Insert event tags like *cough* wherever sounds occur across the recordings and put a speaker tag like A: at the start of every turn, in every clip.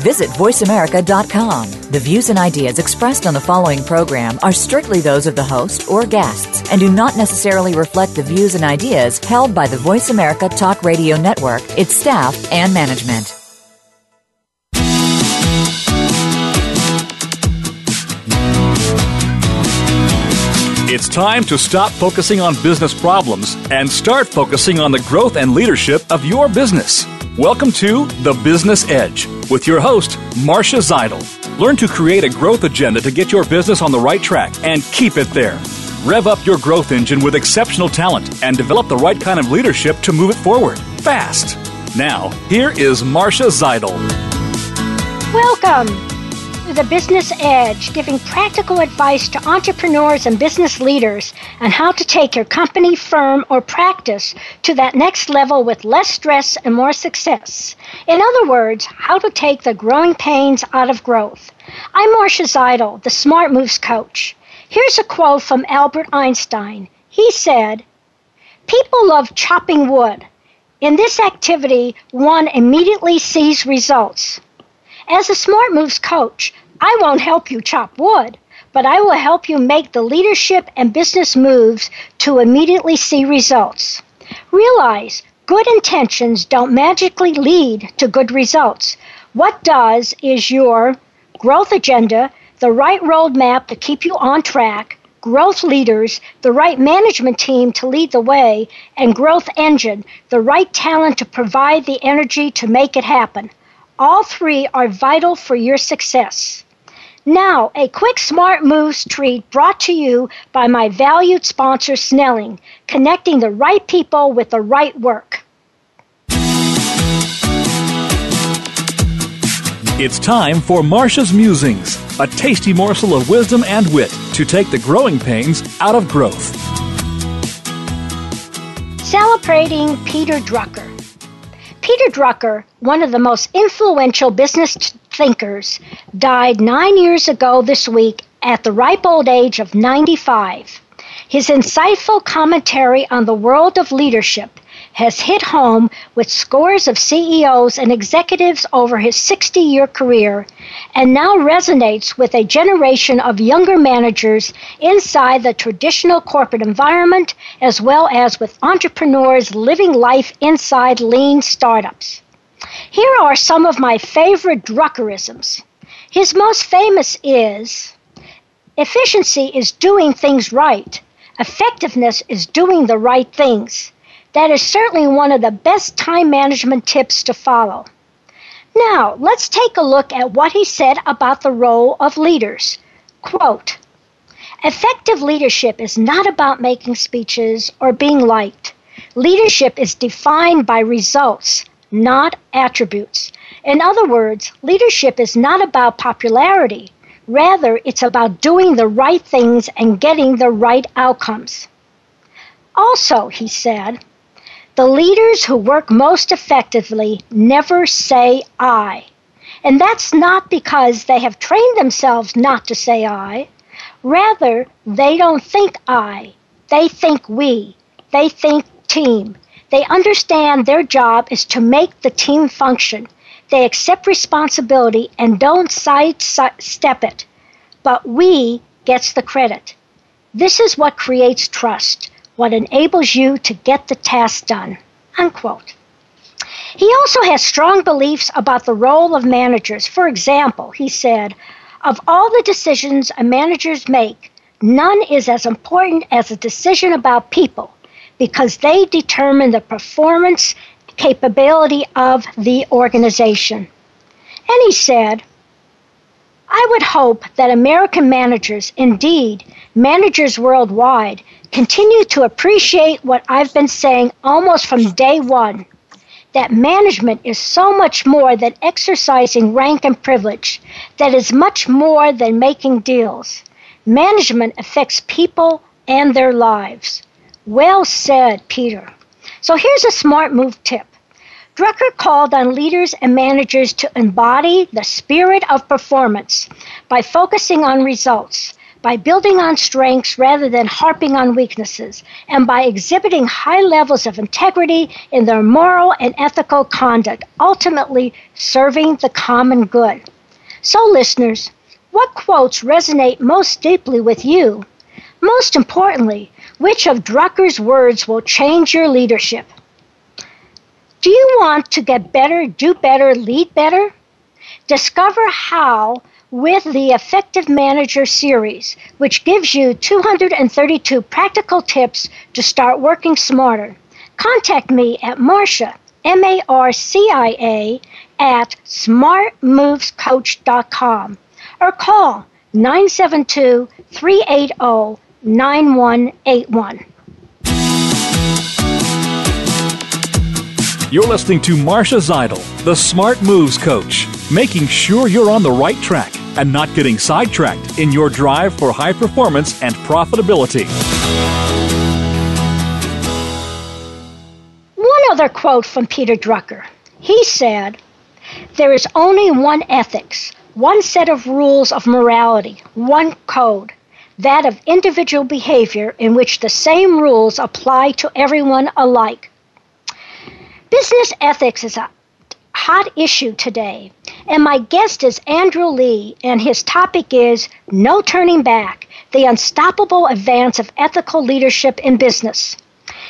A: Visit VoiceAmerica.com. The views and ideas expressed on the following program are strictly those of the host or guests and do not necessarily reflect the views and ideas held by the Voice America Talk Radio Network, its staff, and management.
B: It's time to stop focusing on business problems and start focusing on the growth and leadership of your business. Welcome to The Business Edge with your host, Marcia Zidle. Learn to create a growth agenda to get your business on the right track and keep it there. Rev up your growth engine with exceptional talent and develop the right kind of leadership to move it forward fast. Now, here is Marcia Zidle.
C: Welcome the Business Edge, giving practical advice to entrepreneurs and business leaders on how to take your company, firm, or practice to that next level with less stress and more success. In other words, how to take the growing pains out of growth. I'm Marcia Zidle, the Smart Moves coach. Here's a quote from Albert Einstein. He said, People love chopping wood. In this activity, one immediately sees results. As a Smart Moves coach, I won't help you chop wood, but I will help you make the leadership and business moves to immediately see results. Realize good intentions don't magically lead to good results. What does is your growth agenda, the right roadmap to keep you on track, growth leaders, the right management team to lead the way, and growth engine, the right talent to provide the energy to make it happen. All three are vital for your success. Now, a quick smart moves treat brought to you by my valued sponsor, Snelling, connecting the right people with the right work.
B: It's time for Marcia's Musings, a tasty morsel of wisdom and wit to take the growing pains out of growth.
C: Celebrating Peter Drucker. Peter Drucker, one of the most influential business thinkers, died nine years ago this week at the ripe old age of 95. His insightful commentary on the world of leadership has hit home with scores of CEOs and executives over his 60 year career and now resonates with a generation of younger managers inside the traditional corporate environment as well as with entrepreneurs living life inside lean startups. Here are some of my favorite Druckerisms. His most famous is Efficiency is doing things right. Effectiveness is doing the right things. That is certainly one of the best time management tips to follow. Now, let's take a look at what he said about the role of leaders. Quote Effective leadership is not about making speeches or being liked. Leadership is defined by results, not attributes. In other words, leadership is not about popularity. Rather, it's about doing the right things and getting the right outcomes. Also, he said, the leaders who work most effectively never say I. And that's not because they have trained themselves not to say I. Rather, they don't think I. They think we. They think team. They understand their job is to make the team function. They accept responsibility and don't sidestep it. But we gets the credit. This is what creates trust what enables you to get the task done. Unquote. He also has strong beliefs about the role of managers. For example, he said, Of all the decisions a managers make, none is as important as a decision about people because they determine the performance capability of the organization. And he said, I would hope that American managers, indeed managers worldwide, continue to appreciate what I've been saying almost from day one that management is so much more than exercising rank and privilege, that is much more than making deals. Management affects people and their lives. Well said, Peter. So here's a smart move tip. Drucker called on leaders and managers to embody the spirit of performance by focusing on results, by building on strengths rather than harping on weaknesses, and by exhibiting high levels of integrity in their moral and ethical conduct, ultimately serving the common good. So, listeners, what quotes resonate most deeply with you? Most importantly, which of Drucker's words will change your leadership? Do you want to get better, do better, lead better? Discover how with the Effective Manager series, which gives you 232 practical tips to start working smarter. Contact me at Marcia, M A R C I A, at smartmovescoach.com or call 972 380 9181.
B: You're listening to Marcia Zidle, the Smart Moves Coach, making sure you're on the right track and not getting sidetracked in your drive for high performance and profitability.
C: One other quote from Peter Drucker. He said, There is only one ethics, one set of rules of morality, one code, that of individual behavior in which the same rules apply to everyone alike. Business ethics is a hot issue today, and my guest is Andrew Leigh, and his topic is No Turning Back The Unstoppable Advance of Ethical Leadership in Business.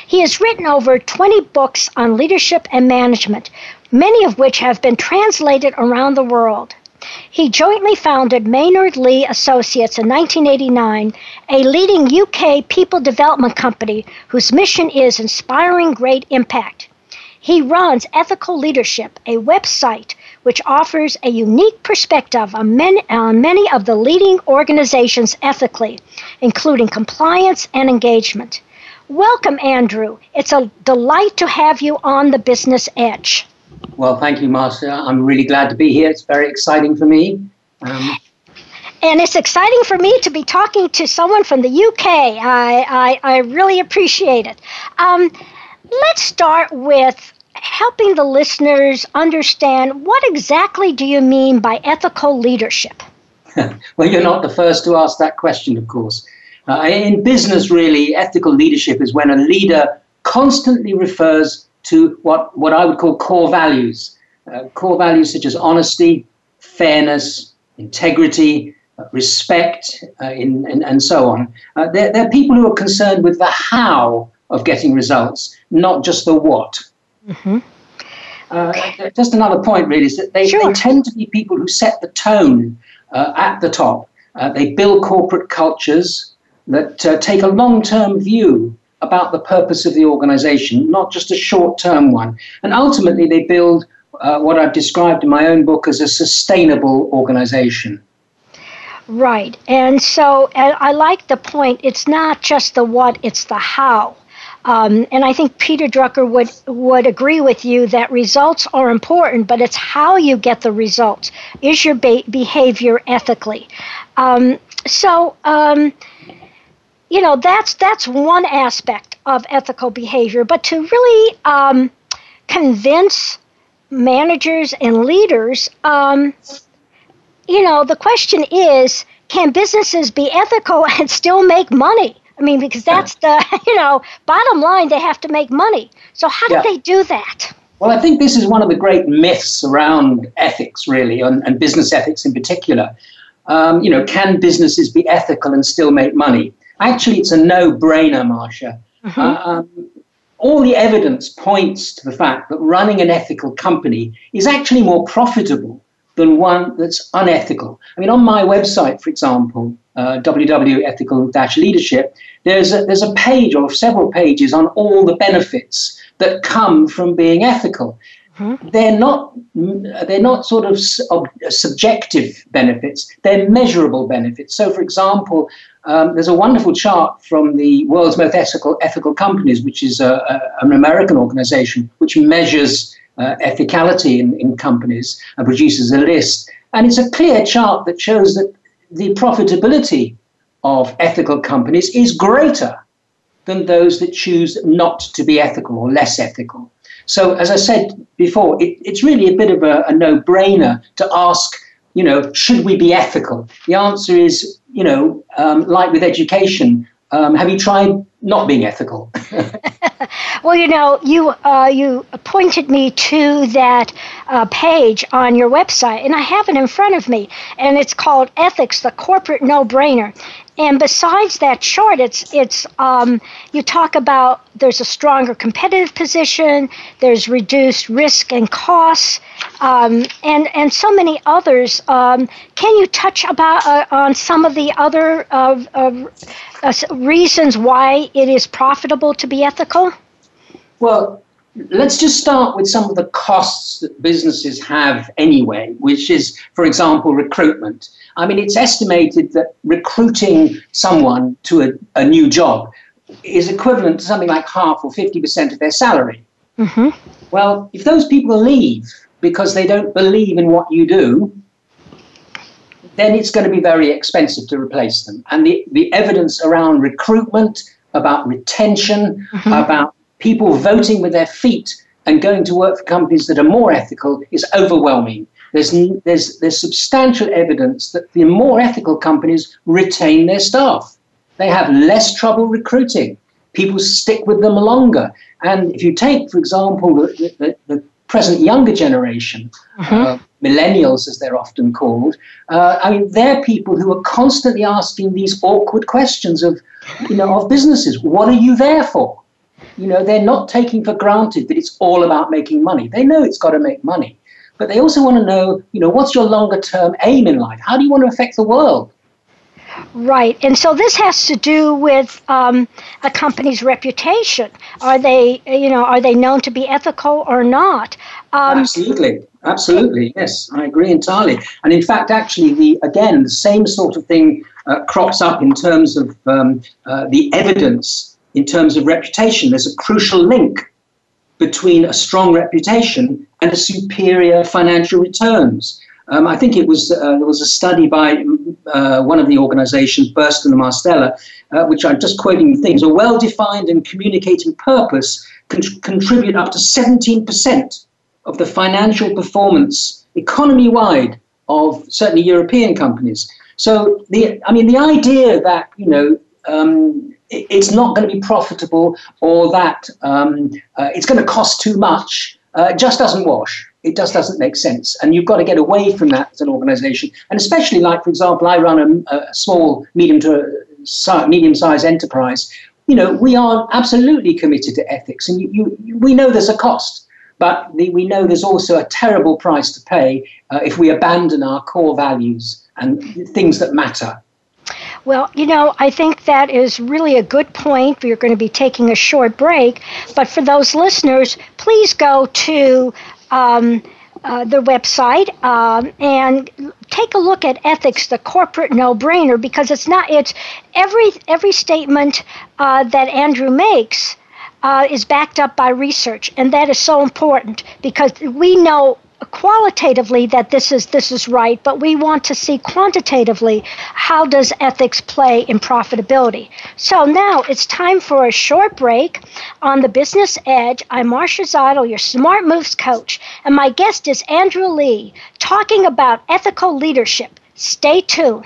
C: He has written over 20 books on leadership and management, many of which have been translated around the world. He jointly founded Maynard Leigh Associates in 1989, a leading UK people development company whose mission is inspiring great impact. He runs Ethical Leadership, a website which offers a unique perspective on many, on many of the leading organizations ethically, including compliance and engagement. Welcome, Andrew. It's a delight to have you on the Business Edge.
D: Well, thank you, Marcia. I'm really glad to be here. It's very exciting for me. Um,
C: and it's exciting for me to be talking to someone from the UK. I, I, I really appreciate it. Um, let's start with helping the listeners understand what exactly do you mean by ethical leadership? *laughs*
D: well, you're not the first to ask that question, of course. Uh, in business, really, ethical leadership is when a leader constantly refers to what, what I would call core values. Uh, core values such as honesty, fairness, integrity, uh, respect, uh, in, in, and so on. Uh, they're, they're people who are concerned with the how of getting results, not just the what. Mm-hmm. Uh, just another point, really, is that they, sure. they tend to be people who set the tone uh, at the top. Uh, they build corporate cultures that uh, take a long term view about the purpose of the organization, not just a short term one. And ultimately, they build uh, what I've described in my own book as a sustainable organization.
C: Right. And so I like the point. It's not just the what, it's the how. Um, and I think Peter Drucker would would agree with you that results are important, but it's how you get the results. Is your be- behavior ethically? Um, so, um, you know, that's that's one aspect of ethical behavior. But to really um, convince managers and leaders, um, you know, the question is, can businesses be ethical *laughs* and still make money? I mean, because that's the, *laughs* you know, bottom line, they have to make money. So, how do yeah. they do that?
D: Well, I think this is one of the great myths around ethics, really, and, and business ethics in particular. Um, you know, can businesses be ethical and still make money? Actually, it's a no brainer, Marcia. Mm-hmm. Uh, um, all the evidence points to the fact that running an ethical company is actually more profitable than one that's unethical. I mean, on my website, for example, uh, www.ethical-leadership, there's a, there's a page or several pages on all the benefits that come from being ethical. Mm-hmm. They're not they're not sort of subjective benefits. They're measurable benefits. So, for example, um, there's a wonderful chart from the world's most ethical ethical companies, which is a, a, an American organization which measures uh, ethicality in, in companies and produces a list. And it's a clear chart that shows that the profitability of ethical companies is greater than those that choose not to be ethical or less ethical. So, as I said before, it, it's really a bit of a, a no brainer to ask, you know, should we be ethical? The answer is, you know, um, like with education, um, have you tried not being ethical? *laughs*
C: well, you know, you uh, you pointed me to that uh, page on your website, and I have it in front of me, and it's called Ethics: The Corporate No-Brainer. And besides that chart, it's it's um, you talk about there's a stronger competitive position, there's reduced risk and costs, um, and and so many others. Um, can you touch about uh, on some of the other uh, uh, reasons why it is profitable to be ethical?
D: Well, let's just start with some of the costs that businesses have anyway, which is, for example, recruitment. I mean, it's estimated that recruiting someone to a, a new job is equivalent to something like half or 50% of their salary. Mm-hmm. Well, if those people leave because they don't believe in what you do, then it's going to be very expensive to replace them. And the, the evidence around recruitment, about retention, mm-hmm. about people voting with their feet and going to work for companies that are more ethical is overwhelming. There's, there's, there's substantial evidence that the more ethical companies retain their staff. They have less trouble recruiting. People stick with them longer. And if you take, for example, the, the, the present younger generation, mm-hmm. uh, millennials as they're often called, uh, I mean, they're people who are constantly asking these awkward questions of, you know, of businesses. What are you there for? You know, they're not taking for granted that it's all about making money. They know it's got to make money but they also want to know, you know, what's your longer term aim in life? How do you want to affect the world?
C: Right, and so this has to do with um, a company's reputation. Are they, you know, are they known to be ethical or not?
D: Um, absolutely, absolutely, yes, I agree entirely. And in fact, actually, the again, the same sort of thing uh, crops up in terms of um, uh, the evidence in terms of reputation. There's a crucial link between a strong reputation and a superior financial returns. Um, I think it was uh, there was a study by uh, one of the organisations, Burson and Marsteller, uh, which I'm just quoting things. A well-defined and communicating purpose can contribute up to 17% of the financial performance economy-wide of certainly European companies. So the I mean the idea that you know um, it's not going to be profitable or that um, uh, it's going to cost too much uh, just doesn't wash. It just doesn't make sense. And you've got to get away from that as an organization. And especially, like, for example, I run a, a small, medium to medium sized enterprise. You know, we are absolutely committed to ethics, and you, you, we know there's a cost. But we know there's also a terrible price to pay uh, if we abandon our core values and things that matter.
C: Well, you know, I think that is really a good point. We're going to be taking a short break. But for those listeners, please go to um, uh, the website um, and take a look at ethics, the corporate no-brainer, because it's not. It's every every statement uh, that Andrew makes. Uh, is backed up by research, and that is so important because we know qualitatively that this is this is right, but we want to see quantitatively how does ethics play in profitability. So now it's time for a short break on the Business Edge. I'm Marcia Zidle, your Smart Moves coach, and my guest is Andrew Leigh, talking about ethical leadership. Stay tuned.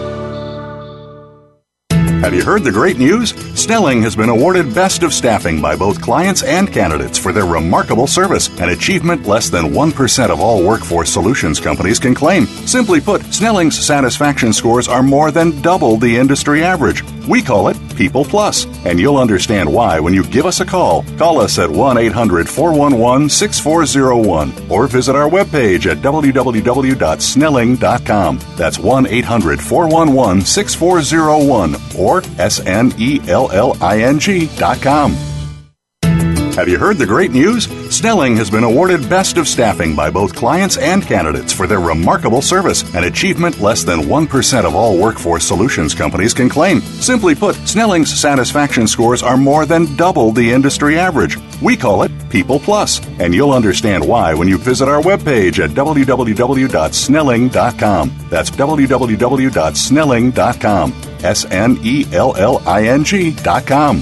E: Have you heard the great news? Snelling has been awarded Best of Staffing by both clients and candidates for their remarkable service, an achievement less than 1% of all workforce solutions companies can claim. Simply put, Snelling's satisfaction scores are more than double the industry average. We call it People Plus, and you'll understand why when you give us a call. Call us at 1 800 411 6401 or visit our webpage at www.snelling.com. That's 1 800 411 6401 or S N E L L I N G.com. Have you heard the great news? Snelling has been awarded Best of Staffing by both clients and candidates for their remarkable service, an achievement less than 1% of all workforce solutions companies can claim. Simply put, Snelling's satisfaction scores are more than double the industry average. We call it People Plus, and you'll understand why when you visit our webpage at www.snelling.com. That's www.snelling.com. S N E L L I N G.com.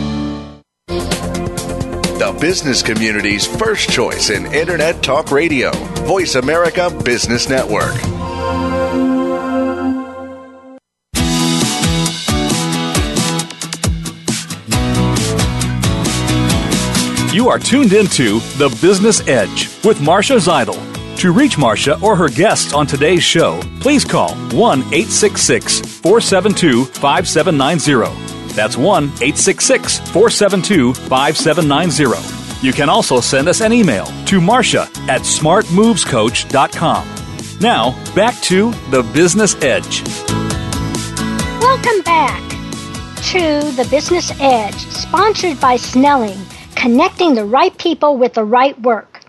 F: the business community's first choice in Internet Talk Radio. Voice America Business Network.
B: You are tuned into The Business Edge with Marcia Zidle. To reach Marcia or her guests on today's show, please call 1 866 472 5790 that's 1 866 472 5790. You can also send us an email to Marcia at smartmovescoach.com. Now, back to the Business Edge.
C: Welcome back to the Business Edge, sponsored by Snelling, connecting the right people with the right work.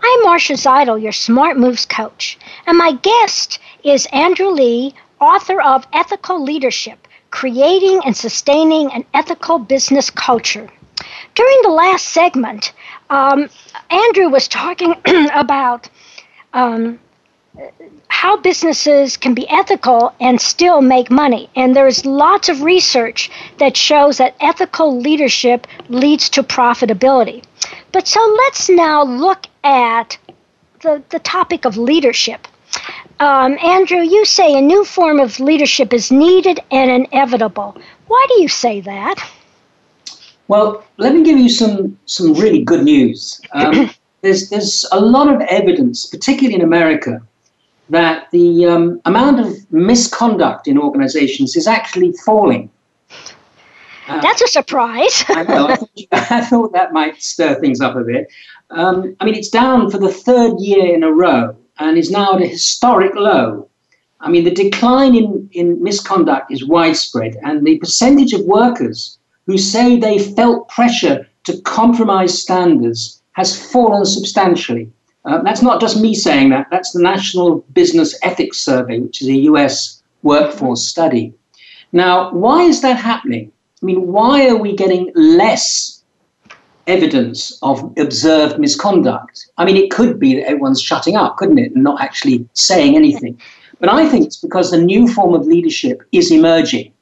C: I'm Marcia Zidle, your Smart Moves coach, and my guest is Andrew Leigh, author of Ethical Leadership creating and sustaining an ethical business culture. During the last segment, um, Andrew was talking *clears throat* about um, how businesses can be ethical and still make money. And there's lots of research that shows that ethical leadership leads to profitability. But so let's now look at the, the topic of leadership. Um, Andrew, you say a new form of leadership is needed and inevitable. Why do you say that?
D: Well, let me give you some some really good news. Um, *clears throat* there's there's a lot of evidence, particularly in America, that the um, amount of misconduct in organizations is actually falling.
C: Uh, That's a surprise.
D: I know. I thought, *laughs* I thought, that might stir things up a bit. Um, I mean, it's down for the third year in a row and is now at a historic low. I mean, the decline in, in misconduct is widespread, and the percentage of workers who say they felt pressure to compromise standards has fallen substantially. Uh, that's not just me saying that, that's the National Business Ethics Survey, which is a US workforce study. Now, why is that happening? I mean, why are we getting less evidence of observed misconduct. I mean, it could be that everyone's shutting up, couldn't it, and not actually saying anything. But I think it's because the new form of leadership is emerging.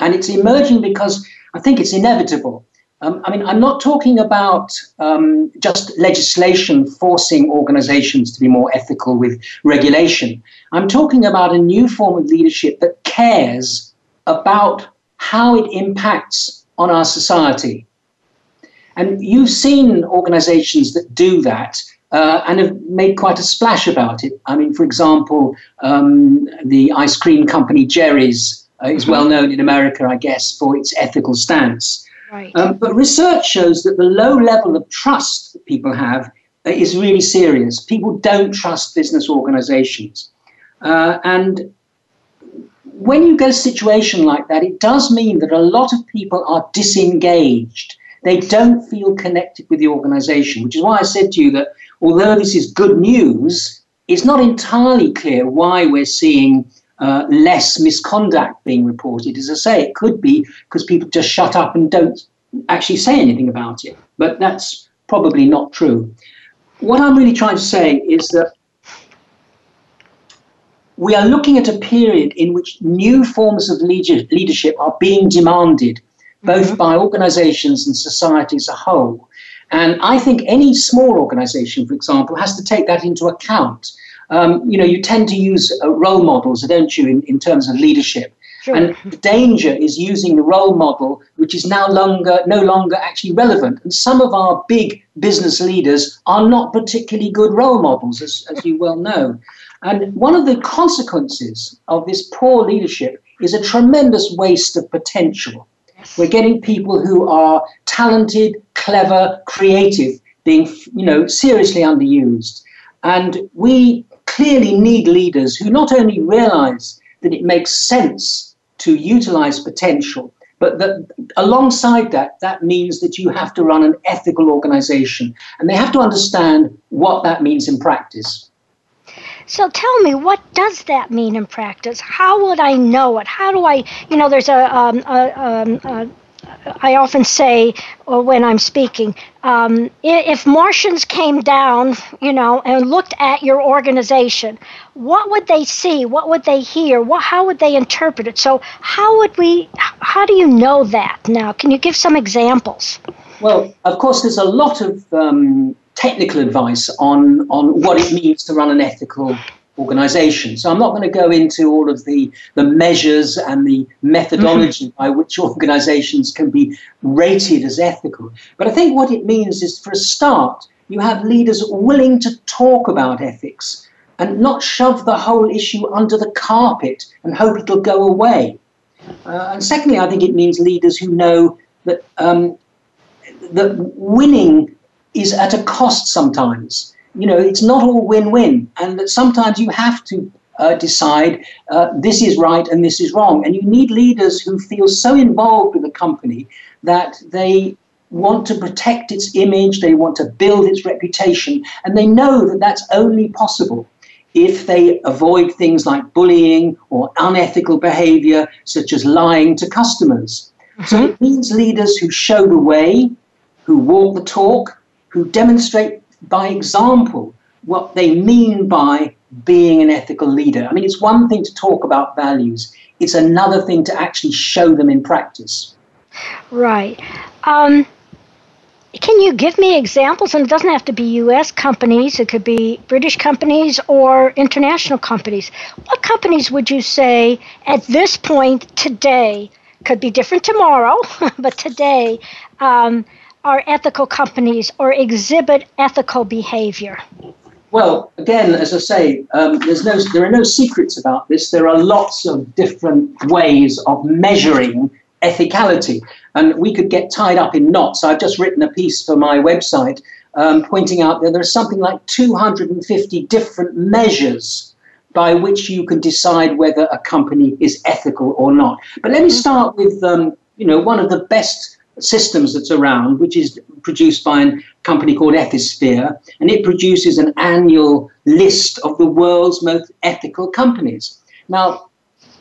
D: And it's emerging because I think it's inevitable. Um, I mean, I'm not talking about um, just legislation forcing organizations to be more ethical with regulation. I'm talking about a new form of leadership that cares about how it impacts on our society and you've seen organizations that do that uh, and have made quite a splash about it. I mean, for example, um, the ice cream company Jerry's uh, is mm-hmm. well known in America, I guess, for its ethical stance.
C: Right.
D: Um, but research shows that the low level of trust that people have uh, is really serious. People don't trust business organizations. Uh, and when you get a situation like that, it does mean that a lot of people are disengaged they don't feel connected with the organization, which is why I said to you that although this is good news, it's not entirely clear why we're seeing uh, less misconduct being reported. As I say, it could be because people just shut up and don't actually say anything about it, but that's probably not true. What I'm really trying to say is that we are looking at a period in which new forms of leadership are being demanded, both mm-hmm. by organizations and society as a whole. And I think any small organization, for example, has to take that into account. Um, you know, you tend to use uh, role models, don't you, in, in terms of leadership? Sure. And *laughs* the danger is using the role model, which is now longer, no longer actually relevant. And some of our big business leaders are not particularly good role models, as, as you well know. And one of the consequences of this poor leadership is a tremendous waste of potential. We're getting people who are talented, clever, creative, being you know seriously underused. And we clearly need leaders who not only realize that it makes sense to utilize potential. But that alongside that, that means that you have to run an ethical organization. And they have to understand what that means in practice.
C: So tell me, what does that mean in practice? How would I know it? How do I, you know, there's a, um, um, often say when I'm speaking, um, if Martians came down, you know, and looked at your organization, what would they see? What would they hear? What, how would they interpret it? So, how would we? How do you know that now? Can you give some examples?
D: Well, of course, there's a lot of um, technical advice on on what it means to run an ethical organization. So I'm not going to go into all of the, the measures and the methodology mm-hmm. by which *laughs* organizations can be rated as ethical. But I think what it means is, for a start, you have leaders willing to talk about ethics and not shove the whole issue under the carpet and hope it'll go away. Uh, and secondly, I think it means leaders who know that um, that winning is at a cost sometimes you know, it's not all win-win, and that sometimes you have to uh, decide uh, this is right and this is wrong. And you need leaders who feel so involved with the company that they want to protect its image, they want to build its reputation, and they know that that's only possible if they avoid things like bullying or unethical behavior, such as lying to customers. Mm-hmm. So it means leaders who show the way, who walk the talk, who demonstrate by example what they mean by being an ethical leader. I mean, it's one thing to talk about values, it's another thing to actually show them in practice.
C: Right. Um, can you give me examples? And it doesn't have to be U.S. companies, it could be British companies or international companies. What companies would you say at this point today, could be different tomorrow, *laughs* but today, um, are ethical companies or exhibit ethical behavior?
D: Well, again, as I say, um, there's no, there are no secrets about this. There are lots of different ways of measuring ethicality, and we could get tied up in knots. I've just written a piece for my website um, pointing out that there are something like 250 different measures by which you can decide whether a company is ethical or not. But let me start with, um, you know, one of the best systems that's around, which is produced by a company called Ethisphere, and it produces an annual list of the world's most ethical companies. Now,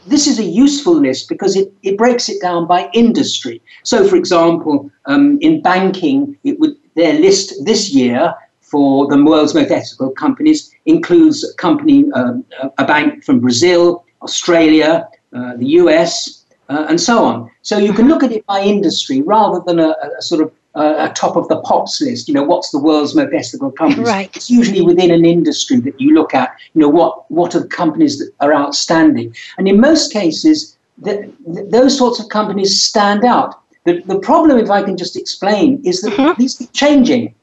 D: this is a useful list because it, it breaks it down by industry. So, for example, um, in banking, it would their list this year for the world's most ethical companies includes a company, um, a bank from Brazil, Australia, uh, the US, uh, and so on. So you can look at it by industry rather than a, a sort of uh, a top of the pops list. You know, what's the world's most ethical companies?
C: Right.
D: It's usually within an industry that you look at. You know, what what are the companies that are outstanding? And in most cases, the, the, those sorts of companies stand out. The, the problem, if I can just explain, is that mm-hmm. these keep changing.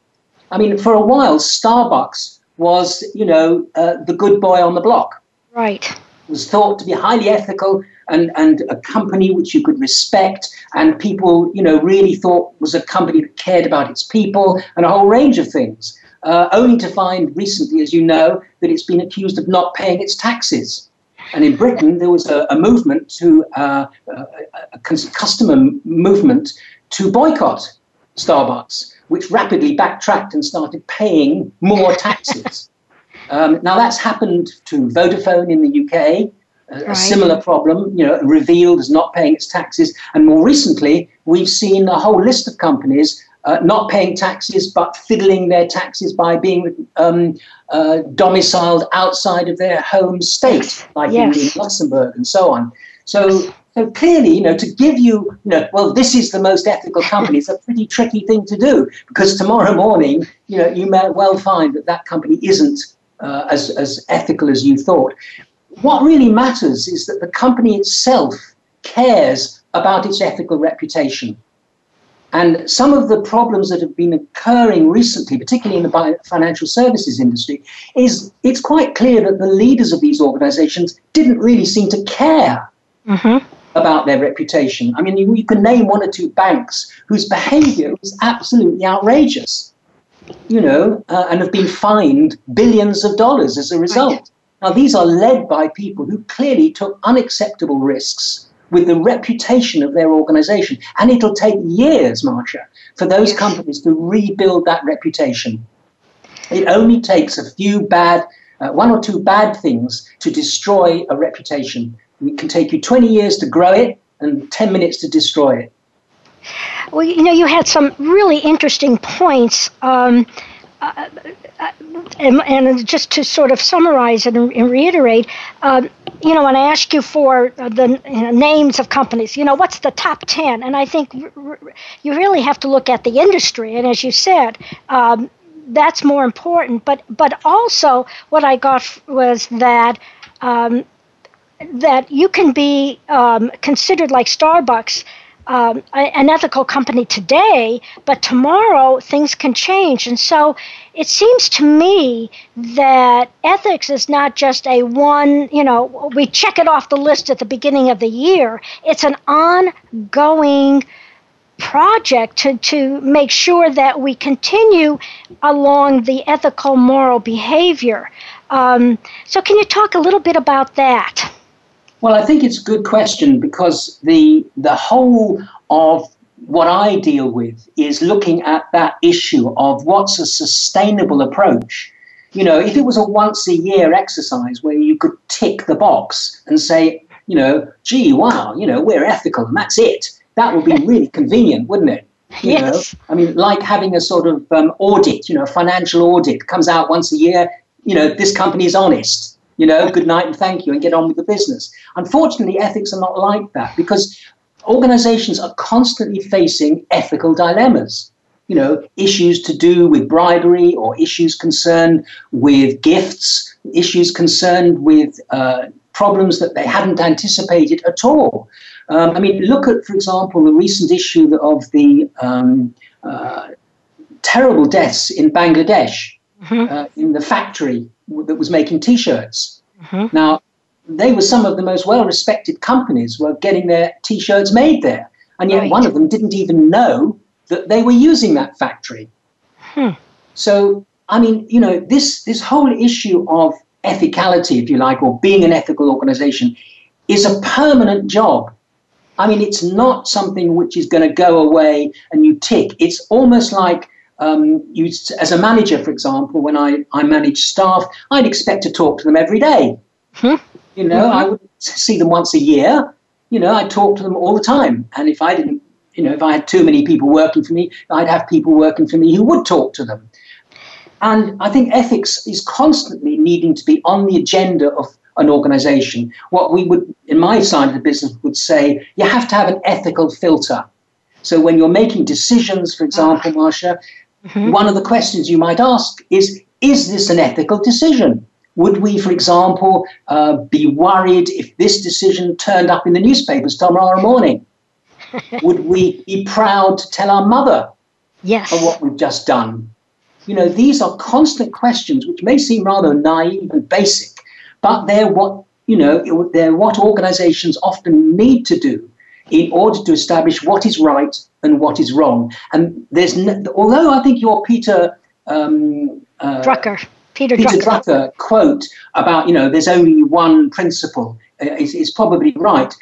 D: I mean, for a while, Starbucks was, you know, uh, the good boy on the block.
C: Right.
D: Was thought to be highly ethical, and, and a company which you could respect and people, you know, really thought was a company that cared about its people and a whole range of things. Uh, only to find recently, as you know, that it's been accused of not paying its taxes. And in Britain, there was a, a movement to uh, a customer movement to boycott Starbucks, which rapidly backtracked and started paying more taxes. Um, now that's happened to Vodafone in the UK a, right. a similar problem, you know, revealed as not paying its taxes. And more recently, we've seen a whole list of companies uh, not paying taxes but fiddling their taxes by being um, uh, domiciled outside of their home state, like yes. in, Luxembourg and so on. So, so clearly, you know, to give you, you know, well, this is the most ethical company is a pretty tricky thing to do because tomorrow morning, you know, you may well find that that company isn't uh, as, as ethical as you thought. What really matters is that the company itself cares about its ethical reputation. And some of the problems that have been occurring recently, particularly in the financial services industry, is it's quite clear that the leaders of these organizations didn't really seem to care mm-hmm. about their reputation. I mean, you, you, can name one or two banks whose behavior was absolutely outrageous, you know, uh, and have been fined billions of dollars as a result. Right. Now, these are led by people who clearly took unacceptable risks with the reputation of their organization. And it'll take years, Marcia, for those companies to rebuild that reputation. It only takes a few bad, uh, one or two bad things to destroy a reputation. It can take you 20 years to grow it and 10 minutes to destroy it.
C: Well, you know, you had some really interesting points. Um, uh, uh, and, and, just to sort of summarize and, and reiterate, um, you know, when I ask you for the you know, names of companies, you know, what's the top 10? And I think r- r- you really have to look at the industry. And as you said, um, that's more important. But, but also, what I got was that. Um, that you can be um, considered like Starbucks um, an ethical company today, but tomorrow things can change. And so it seems to me that ethics is not just a one, you know, we check it off the list at the beginning of the year. It's an ongoing project to, to make sure that we continue along the ethical moral behavior. Um, so, can you talk a little bit about that?
D: Well, I think it's a good question because the the whole of what I deal with is looking at that issue of what's a sustainable approach. You know, if it was a once a year exercise where you could tick the box and say, you know, gee, wow, you know, we're ethical and that's it, that would be *laughs* really convenient, wouldn't it? You
C: yes.
D: know, I mean, like having a sort of um, audit, you know, a financial audit comes out once a year. You know, this company is honest you know, good night and thank you, and get on with the business. Unfortunately, ethics are not like that because organizations are constantly facing ethical dilemmas. You know, issues to do with bribery or issues concerned with gifts, issues concerned with uh, problems that they hadn't anticipated at all. Um, I mean, look at, for example, the recent issue of the um, uh, terrible deaths in Bangladesh mm-hmm. uh, in the factory that was making T-shirts. Mm-hmm. Now, they were some of the most well-respected companies were getting their T-shirts made there, and yet right. one of them didn't even know that they were using that factory. Hmm. So, I mean, you know, this this whole issue of ethicality, if you like, or being an ethical organization, is a permanent job. I mean, it's not something which is going to go away and you tick. It's almost like um, you, as a manager, for example, when I, I manage staff, I'd expect to talk to them every day. Hmm. You know, mm-hmm. I would see them once a year. You know, I talk to them all the time. And if I didn't, you know, if I had too many people working for me, I'd have people working for me who would talk to them. And I think ethics is constantly needing to be on the agenda of an organization. What we would, in my side of the business, would say you have to have an ethical filter. So when you're making decisions, for example, Marcia, Mm-hmm. One of the questions you might ask is Is this an ethical decision? Would we, for example, uh, be worried if this decision turned up in the newspapers tomorrow morning? *laughs* Would we be proud to tell our mother
C: yes.
D: of what we've just done? You know, these are constant questions which may seem rather naive and basic, but they're what, you know, they're what organizations often need to do in order to establish what is right and what is wrong. And there's, no, although I think your Peter um,
C: uh, Drucker,
D: Peter, Peter Drucker. Drucker. quote about you know there's only one principle uh, is, is probably right.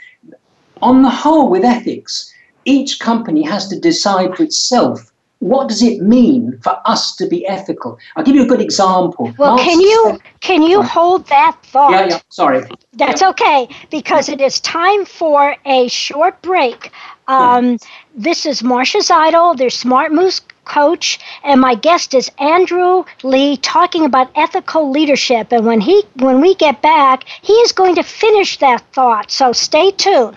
D: On the whole, with ethics, each company has to decide for itself what does it mean for us to be ethical? I'll give you a good example.
C: Well, can you can you hold that thought?
D: Yeah, yeah. Sorry.
C: That's yeah. okay because it is time for a short break. Um, this is Marcia Zidle, their Smart Moves coach, and my guest is Andrew Leigh talking about ethical leadership. And when he when we get back, he is going to finish that thought. So stay tuned.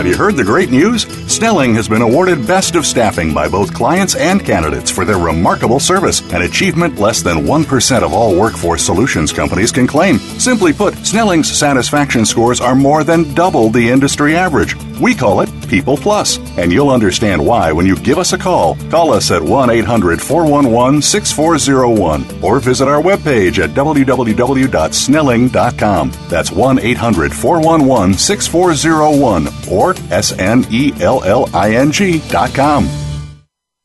E: Have you heard the great news? Snelling has been awarded Best of Staffing by both clients and candidates for their remarkable service, an achievement less than 1% of all workforce solutions companies can claim. Simply put, Snelling's satisfaction scores are more than double the industry average. We call it People Plus, and you'll understand why when you give us a call. Call us at 1 800 411 6401 or visit our webpage at www.snelling.com. That's 1 800 411 6401 or S N E L L I N G dot com.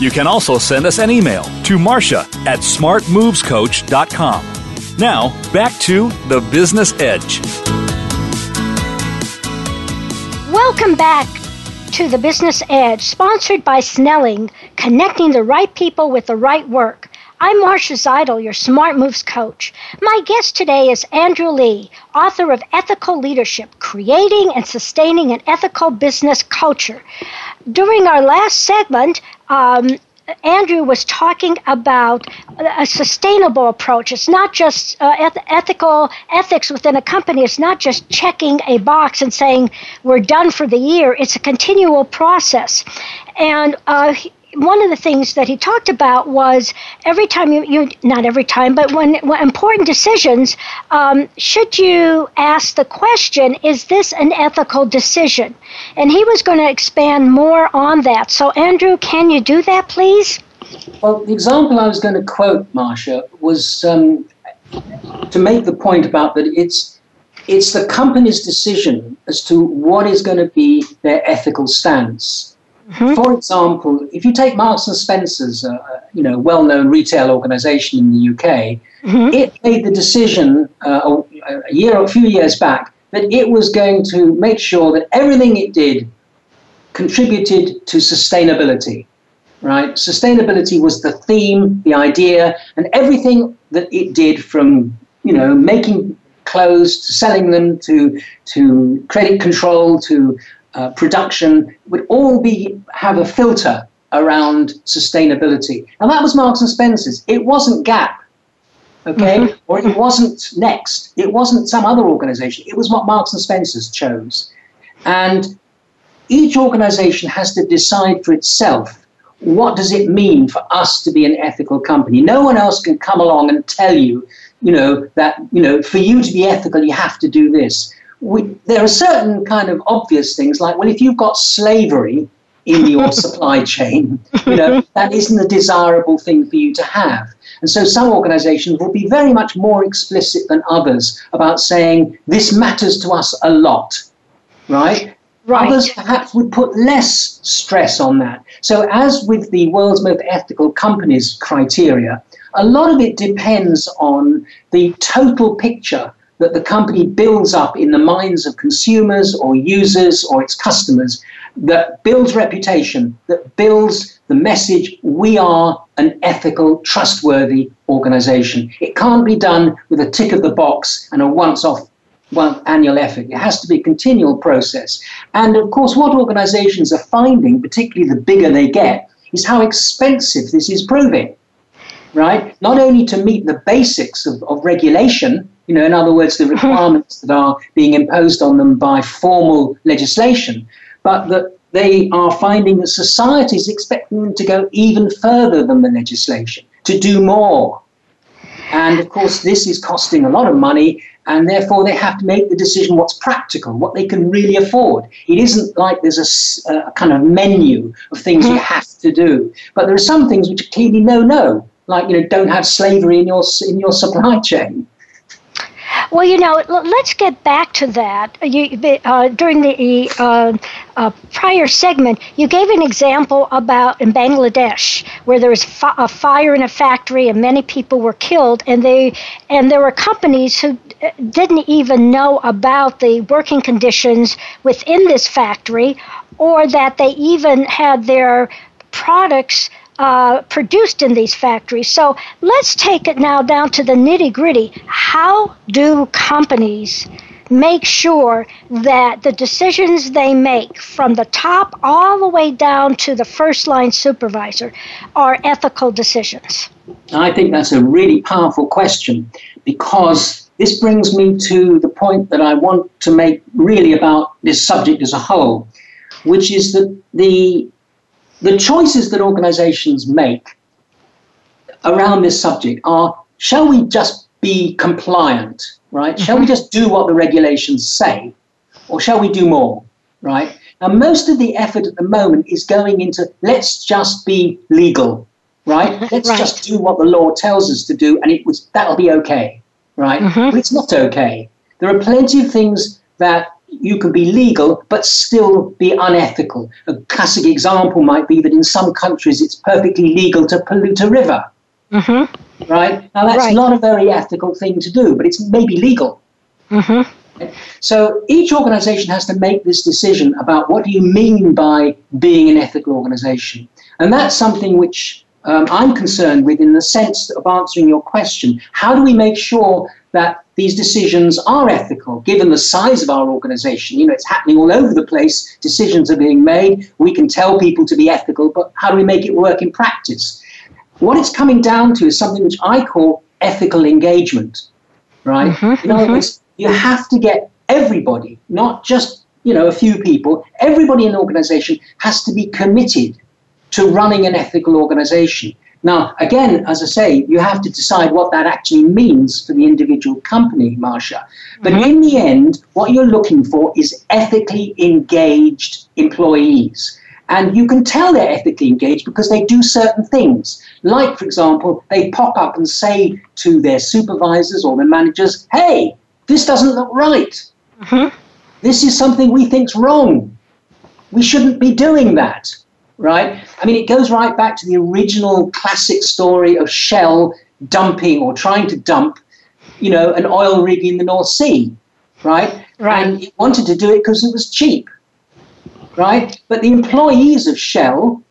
B: You can also send us an email to Marcia at smartmovescoach.com. Now, back to the Business Edge.
C: Welcome back to the Business Edge, sponsored by Snelling, connecting the right people with the right work. I'm Marcia Zidle, your Smart Moves coach. My guest today is Andrew Leigh, author of Ethical Leadership Creating and Sustaining an Ethical Business Culture. During our last segment, um, Andrew was talking about a sustainable approach. It's not just uh, eth- ethical ethics within a company. It's not just checking a box and saying we're done for the year. It's a continual process. And uh, one of the things that he talked about was every time you, you not every time, but when, when important decisions, um, should you ask the question, is this an ethical decision? And he was going to expand more on that. So, Andrew, can you do that, please?
D: Well, the example I was going to quote, Marcia, was um, to make the point about that it's it's the company's decision as to what is going to be their ethical stance. Mm-hmm. For example, if you take Marks and Spencer's, uh, you know, well-known retail organization in the UK, mm-hmm. it made the decision uh, a year, or a few years back, that it was going to make sure that everything it did contributed to sustainability. Right, sustainability was the theme, the idea, and everything that it did, from you know making clothes to selling them to to credit control to uh, production would all be have a filter around sustainability. And that was Marks and Spencer's. It wasn't Gap, okay, mm-hmm. or it wasn't Next. It wasn't some other organization. It was what Marks and Spencer's chose. And each organization has to decide for itself what does it mean for us to be an ethical company. No one else can come along and tell you, you know, that you know, for you to be ethical, you have to do this we, there are certain kind of obvious things like, well, if you've got slavery, in your *laughs* supply chain. You know, that isn't a desirable thing for you to have. And so some organizations will be very much more explicit than others about saying, this matters to us a lot, right?
C: Right.
D: Others perhaps would put less stress on that. So, as with the world's most ethical companies criteria, a lot of it depends on the total picture that the company builds up in the minds of consumers or users or its customers that builds reputation, that builds the message we are an ethical, trustworthy organization. It can't be done with a tick of the box and a once off one annual effort. It has to be a continual process. And of course, what organizations are finding, particularly the bigger they get, is how expensive this is proving. Right? Not only to meet the basics of, of regulation, you know, in other words, the *laughs* requirements that are being imposed on them by formal legislation, but that they are finding that society is expecting them to go even further than the legislation, to do more. And of course, this is costing a lot of money, and therefore they have to make the decision what's practical, what they can really afford. It isn't like there's a, a kind of menu of things you hmm. have to do, but there are some things which are clearly no no, like you know, don't have slavery in your in your supply *laughs* chain.
C: Well, you know, let's get back to that. You, uh, during the uh, uh, prior segment, you gave an example about in Bangladesh where there was fi- a fire in a factory and many people were killed, and they and there were companies who uh, didn't even know about the working conditions within this factory, or that they even had their products uh, produced in these factories. So let's take it now down to the nitty gritty. How do companies make sure that the decisions they make from the top all the way down to the first line supervisor are ethical decisions?
D: I think that's a really powerful question because this brings me to the point that I want to make really about this subject as a whole, which is that the the choices that organizations make around this subject are shall we just be compliant, right? Mm-hmm. Shall we mm-hmm. just do what the regulations say, or shall we do more, right? Now, most of the effort at the moment is going into let's just be legal, right? Let's right. just do what the law tells us to do, and it was that'll be okay, right? Mm-hmm. But it's not okay. There are plenty of things that you can be legal but still be unethical. A classic example might be that in some countries it's perfectly legal to pollute a river. Mm-hmm. Right? Now, that's right. not a very ethical thing to do, but it's maybe legal. Mm-hmm. So each organization has to make this decision about what do you mean by being an ethical organization. And that's something which um, I'm concerned with in the sense of answering your question. How do we make sure that these decisions are ethical, given the size of our organization. You know, it's happening all over the place. Decisions are being made. We can tell people to be ethical, but how do we make it work in practice? What it's coming down to is something which I call ethical engagement, right? Mm-hmm, in other mm-hmm. words, you have to get everybody, not just you know a few people. Everybody in the organization has to be committed to running an ethical organization. Now, again, as I say, you have to decide what that actually means for the individual company, Marcia. But mm-hmm. in the end, what you're looking for is ethically engaged employees. And you can tell they're ethically engaged because they do certain things. Like, for example, they pop up and say to their supervisors or their managers, hey, this doesn't look right. Mm-hmm. This is something we think's wrong. We shouldn't be doing that right? I mean, it goes right back to the original classic story of Shell dumping or trying to dump, you know, an oil rig in the North Sea, right?
C: Right.
D: And it wanted to do it because it was cheap, right? But the employees of Shell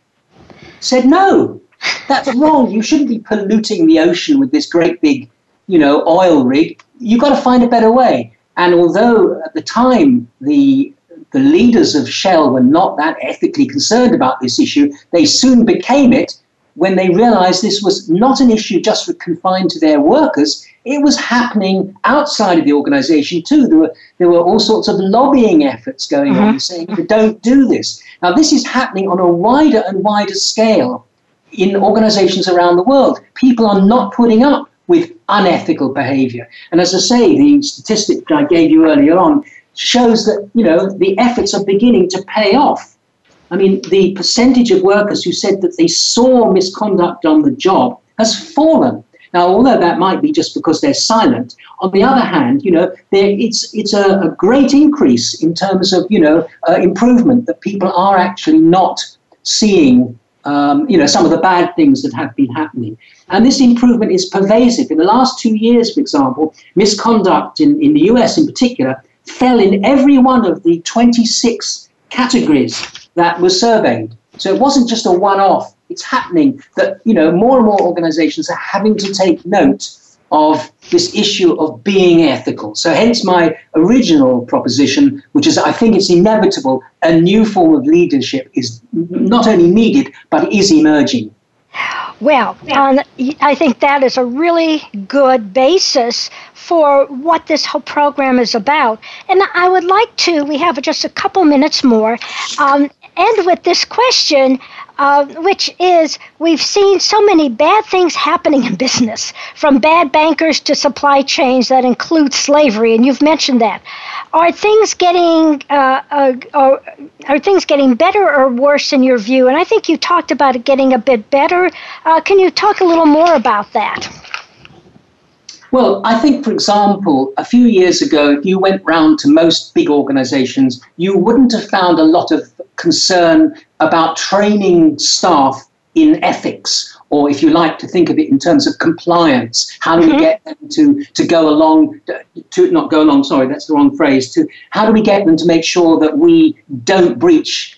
D: said, no, that's wrong. You shouldn't be polluting the ocean with this great big, you know, oil rig. You've got to find a better way. And although at the time the the leaders of Shell were not that ethically concerned about this issue. They soon became it when they realized this was not an issue just confined to their workers. It was happening outside of the organization too. There were, there were all sorts of lobbying efforts going mm-hmm. on saying, don't do this. Now, this is happening on a wider and wider scale in organizations around the world. People are not putting up with unethical behavior. And as I say, the statistic I gave you earlier on shows that you know the efforts are beginning to pay off. I mean, the percentage of workers who said that they saw misconduct on the job has fallen. Now, although that might be just because they're silent, on the other hand, you know, it's it's a, a, great increase in terms of you know uh, improvement that people are actually not seeing um, you know some of the bad things that have been happening, and this improvement is pervasive. In the last two years, for example, misconduct in, in the U.S. in particular fell in every one of the 26 categories that were surveyed. So it wasn't just a one-off it's happening that you know more and more organizations are having to take note of this issue of being ethical. So hence my original proposition, which is I think it's inevitable, a new form of leadership is not only needed, but is emerging.
C: Well, um, I think that is a really good basis for what this whole program is about. And I would like to, we have just a couple minutes more, um, end with this question uh, which is we've seen so many bad things happening in business, from bad bankers to supply chains that include slavery, and you've mentioned that. Are things getting uh, uh, are, are things getting better or worse in your view? And I think you talked about it getting a bit better. Uh, can you talk a little more about that?
D: Well, I think, for example, a few years ago, if you went round to most big organizations, you wouldn't have found a lot of concern about training staff in ethics, or if you like to think of it in terms of compliance. How do we mm-hmm. get them to, to go along, to not go along, sorry, that's the wrong phrase, to how do we get them to make sure that we don't breach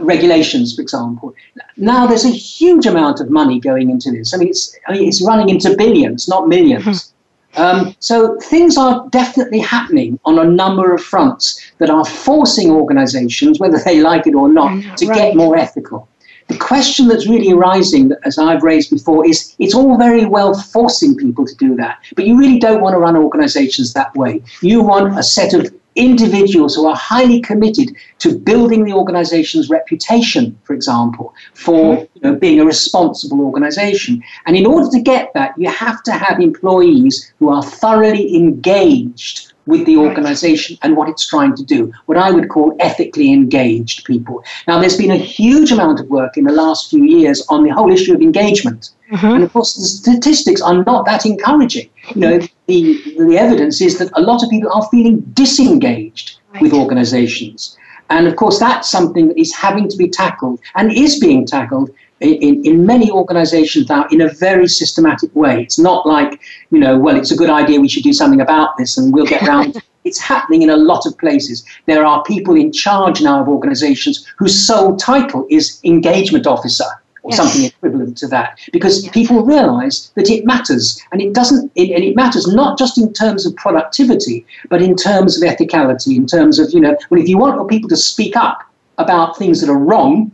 D: regulations, for example. Now there's a huge amount of money going into this. I mean, it's, I mean, it's running into billions, not 1000000s mm-hmm. Um, so things are definitely happening on a number of fronts that are forcing organizations, whether they like it or not, to right. get more ethical. The question that's really arising, as I've raised before, is it's all very well forcing people to do that, but you really don't want to run organizations that way. You want a set of individuals who are highly committed to building the organization's reputation, for example, for mm-hmm. you know, being a responsible organization. And in order to get that, you have to have employees who are thoroughly engaged with the organization and what it's trying to do, what I would call ethically engaged people. Now, there's been a huge amount of work in the last few years on the whole issue of engagement. Mm-hmm. And of course, the statistics are not that encouraging. You know, the, the evidence is that a lot of people are feeling disengaged right. with organizations. And of course, that's something that is having to be tackled and is being tackled in, in many organizations now in a very systematic way. It's not like, you know, well, it's a good idea, we should do something about this and we'll get around. *laughs* it's happening in a lot of places. There are people in charge now of organizations whose sole title is engagement officer or yes. something equivalent to that because yes. people realize that it matters and it doesn't it, and it matters not just in terms of productivity but in terms of ethicality in terms of you know well if you want people to speak up about things that are wrong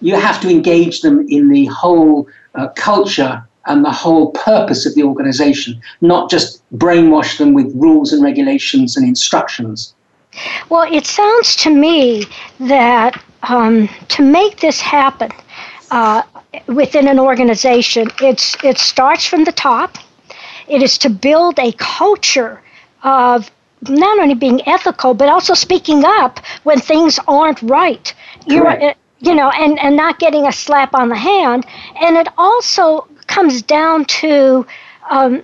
D: you have to engage them in the whole uh, culture and the whole purpose of the organization, not just brainwash them with rules and regulations and instructions.
C: Well, it sounds to me that um, to make this happen uh, within an organization, it's, it starts from the top. It is to build a culture of not only being ethical, but also speaking up when things aren't right. You're, you know, and, and not getting a slap on the hand. And it also comes down to um,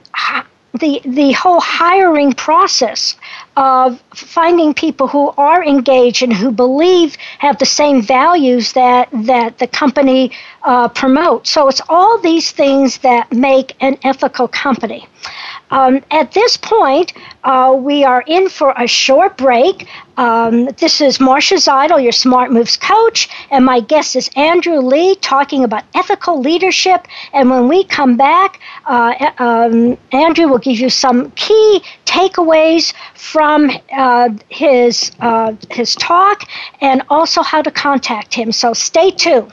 C: the the whole hiring process of finding people who are engaged and who believe have the same values that that the company uh, promotes. So it's all these things that make an ethical company. Um, at this point, uh, we are in for a short break. Um, this is Marcia Zidle, your Smart Moves coach, and my guest is Andrew Leigh talking about ethical leadership. And when we come back, uh, um, Andrew will give you some key takeaways from uh, his uh, his talk and also how to contact him. So stay tuned.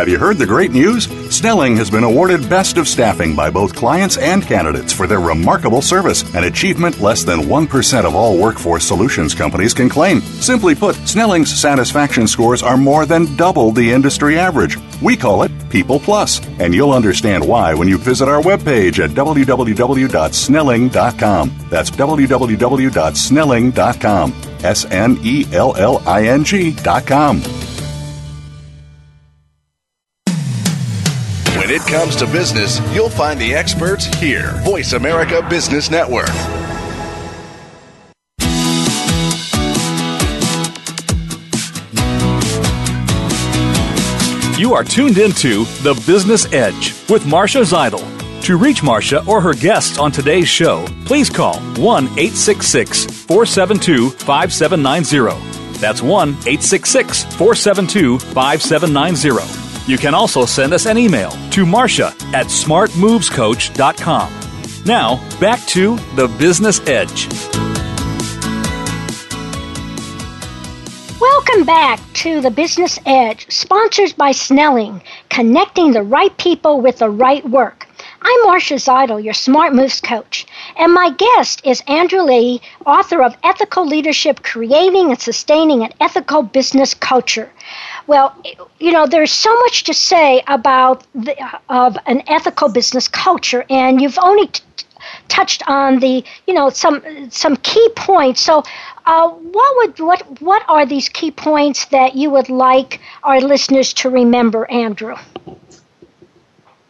E: Have you heard the great news? Snelling has been awarded Best of Staffing by both clients and candidates for their remarkable service, an achievement less than 1% of all workforce solutions companies can claim. Simply put, Snelling's satisfaction scores are more than double the industry average. We call it People Plus, and you'll understand why when you visit our webpage at www.snelling.com. That's www.snelling.com. S N E L L I N G.com.
F: When it comes to business, you'll find the experts here. Voice America Business Network.
B: You are tuned into The Business Edge with Marcia Zidle. To reach Marcia or her guests on today's show, please call 1 866 472 5790. That's 1 866 472 5790. You can also send us an email to Marcia at smartmovescoach.com. Now, back to The Business Edge.
C: Welcome back to the Business Edge, sponsored by Snelling, connecting the right people with the right work. I'm Marcia Zidle, your Smart Moves coach, and my guest is Andrew Leigh, author of Ethical Leadership Creating and Sustaining an Ethical Business Culture. Well, you know, there's so much to say about the, of an ethical business culture, and you've only t- touched on the, you know, some some key points. So, uh, what would what what are these key points that you would like our listeners to remember, Andrew?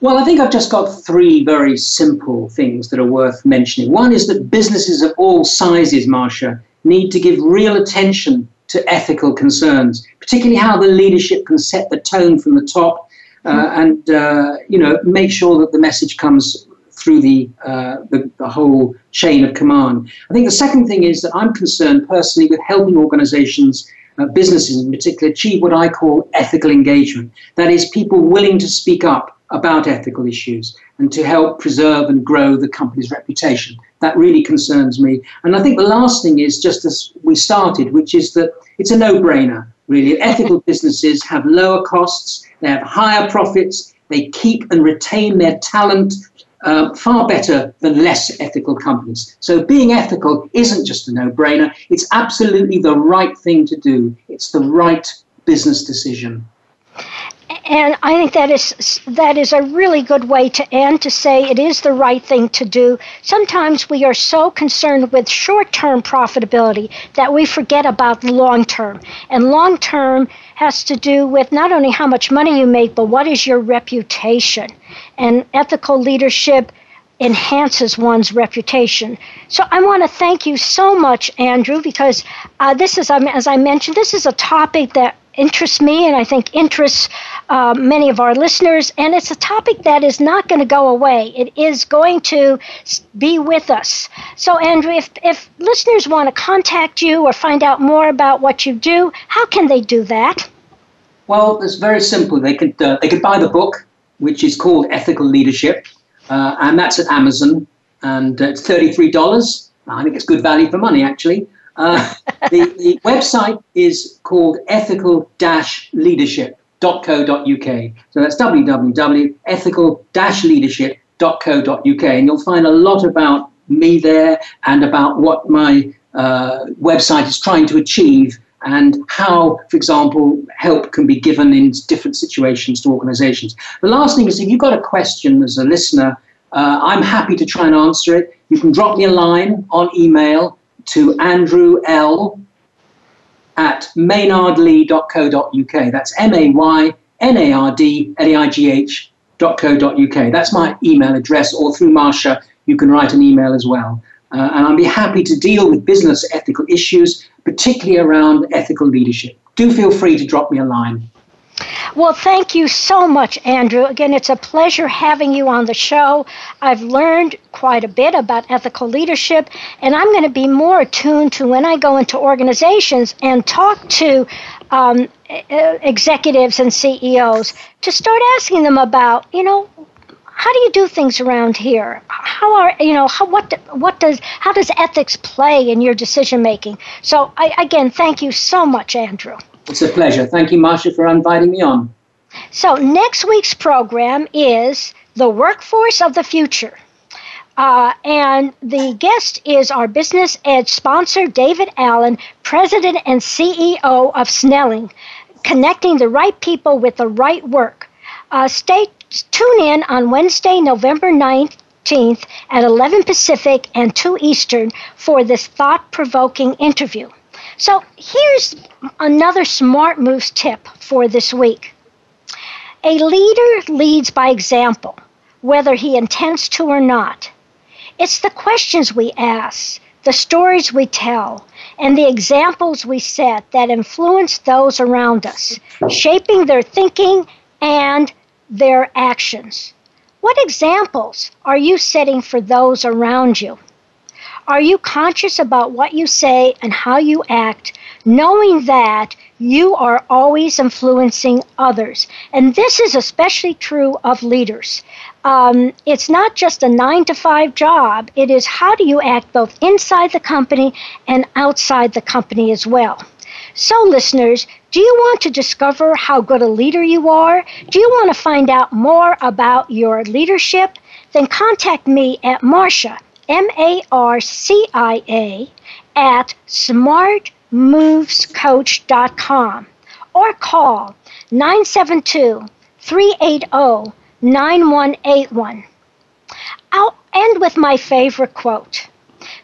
D: Well, I think I've just got three very simple things that are worth mentioning. One is that businesses of all sizes, Marcia, need to give real attention to ethical concerns, particularly how the leadership can set the tone from the top uh, and uh, you know make sure that the message comes through the, uh, the, the whole chain of command. I think the second thing is that I'm concerned personally with helping organizations, uh, businesses in particular, achieve what I call ethical engagement. That is, people willing to speak up about ethical issues and to help preserve and grow the company's reputation. That really concerns me. And I think the last thing is just as we started, which is that it's a no brainer, really. Ethical *laughs* businesses have lower costs, they have higher profits, they keep and retain their talent uh, far better than less ethical companies. So being ethical isn't just a no brainer, it's absolutely the right thing to do, it's the right business decision.
C: And I think that is that is a really good way to end to say it is the right thing to do. Sometimes we are so concerned with short-term profitability that we forget about the long term. And long term has to do with not only how much money you make, but what is your reputation. And ethical leadership enhances one's reputation. So I want to thank you so much, Andrew, because uh, this is, um, as I mentioned, this is a topic that interests me and I think interests uh, many of our listeners. And it's a topic that is not going to go away. It is going to be with us. So, Andrew, if, if listeners want to contact you or find out more about what you do, how can they do that?
D: Well, it's very simple. They could uh, they could buy the book, which is called Ethical Leadership, uh, and that's at Amazon, and it's thirty three dollars. I think it's good value for money, actually. Uh, the, the website is called ethical-leadership.co.uk. So that's www.ethical-leadership.co.uk, and you'll find a lot about me there and about what my uh, website is trying to achieve and how, for example, help can be given in different situations to organizations. The last thing is if you've got a question as a listener, uh, I'm happy to try and answer it. You can drop me a line on email to Andrew L at maynardleigh.co.uk. That's M A Y N A R D L E I G H dot.co.uk. That's my email address, or through Marcia, you can write an email as well. Uh, and I'll be happy to deal with business ethical issues, particularly around ethical leadership. Do feel free to drop me a line.
C: Well, thank you so much, Andrew. Again, it's a pleasure having you on the show. I've learned quite a bit about ethical leadership, and I'm going to be more attuned to when I go into organizations and talk to um, executives and CEOs to start asking them about, you know, how do you do things around here? How are you know how what what does how does ethics play in your decision making? So I, again, thank you so much, Andrew.
D: It's a pleasure. Thank you, Marcia, for inviting me on.
C: So next week's program is the workforce of the future. Uh, and the guest is our Business Edge sponsor, David Allen, President and CEO of Snelling, connecting the right people with the right work. Uh, stay tune in on Wednesday, November 19th at 11 Pacific and 2 Eastern for this thought provoking interview. So here's another smart moves tip for this week. A leader leads by example, whether he intends to or not. It's the questions we ask, the stories we tell, and the examples we set that influence those around us, shaping their thinking and their actions. What examples are you setting for those around you? Are you conscious about what you say and how you act, knowing that you are always influencing others? And this is especially true of leaders. Um, it's not just a nine to five job, it is how do you act both inside the company and outside the company as well. So, listeners, do you want to discover how good a leader you are? Do you want to find out more about your leadership? Then contact me at Marcia, M A R C I A, at smartmovescoach.com or call 972 380 9181. I'll end with my favorite quote.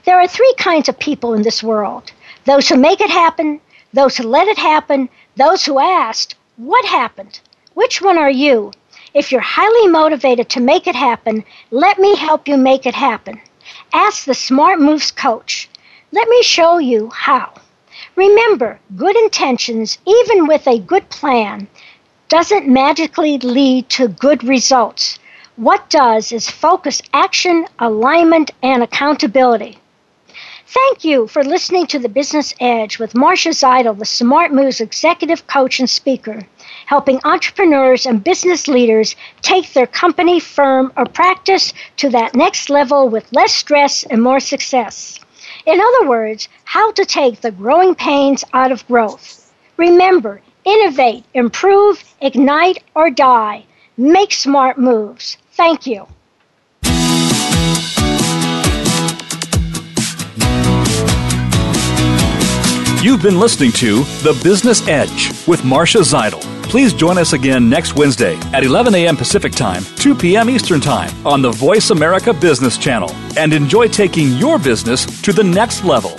C: There are three kinds of people in this world those who make it happen, those who let it happen, those who asked, What happened? Which one are you? If you're highly motivated to make it happen, let me help you make it happen. Ask the Smart Moves coach. Let me show you how. Remember, good intentions, even with a good plan, doesn't magically lead to good results. What does is focus action, alignment, and accountability. Thank you for listening to The Business Edge with Marcia Zidle, the Smart Moves executive coach and speaker, helping entrepreneurs and business leaders take their company, firm, or practice to that next level with less stress and more success. In other words, how to take the growing pains out of growth. Remember, innovate, improve, ignite, or die. Make smart moves. Thank you.
B: You've been listening to The Business Edge with Marcia Zidle. Please join us again next Wednesday at 11 a.m. Pacific Time, 2 p.m. Eastern Time on the Voice America Business Channel and enjoy taking your business to the next level.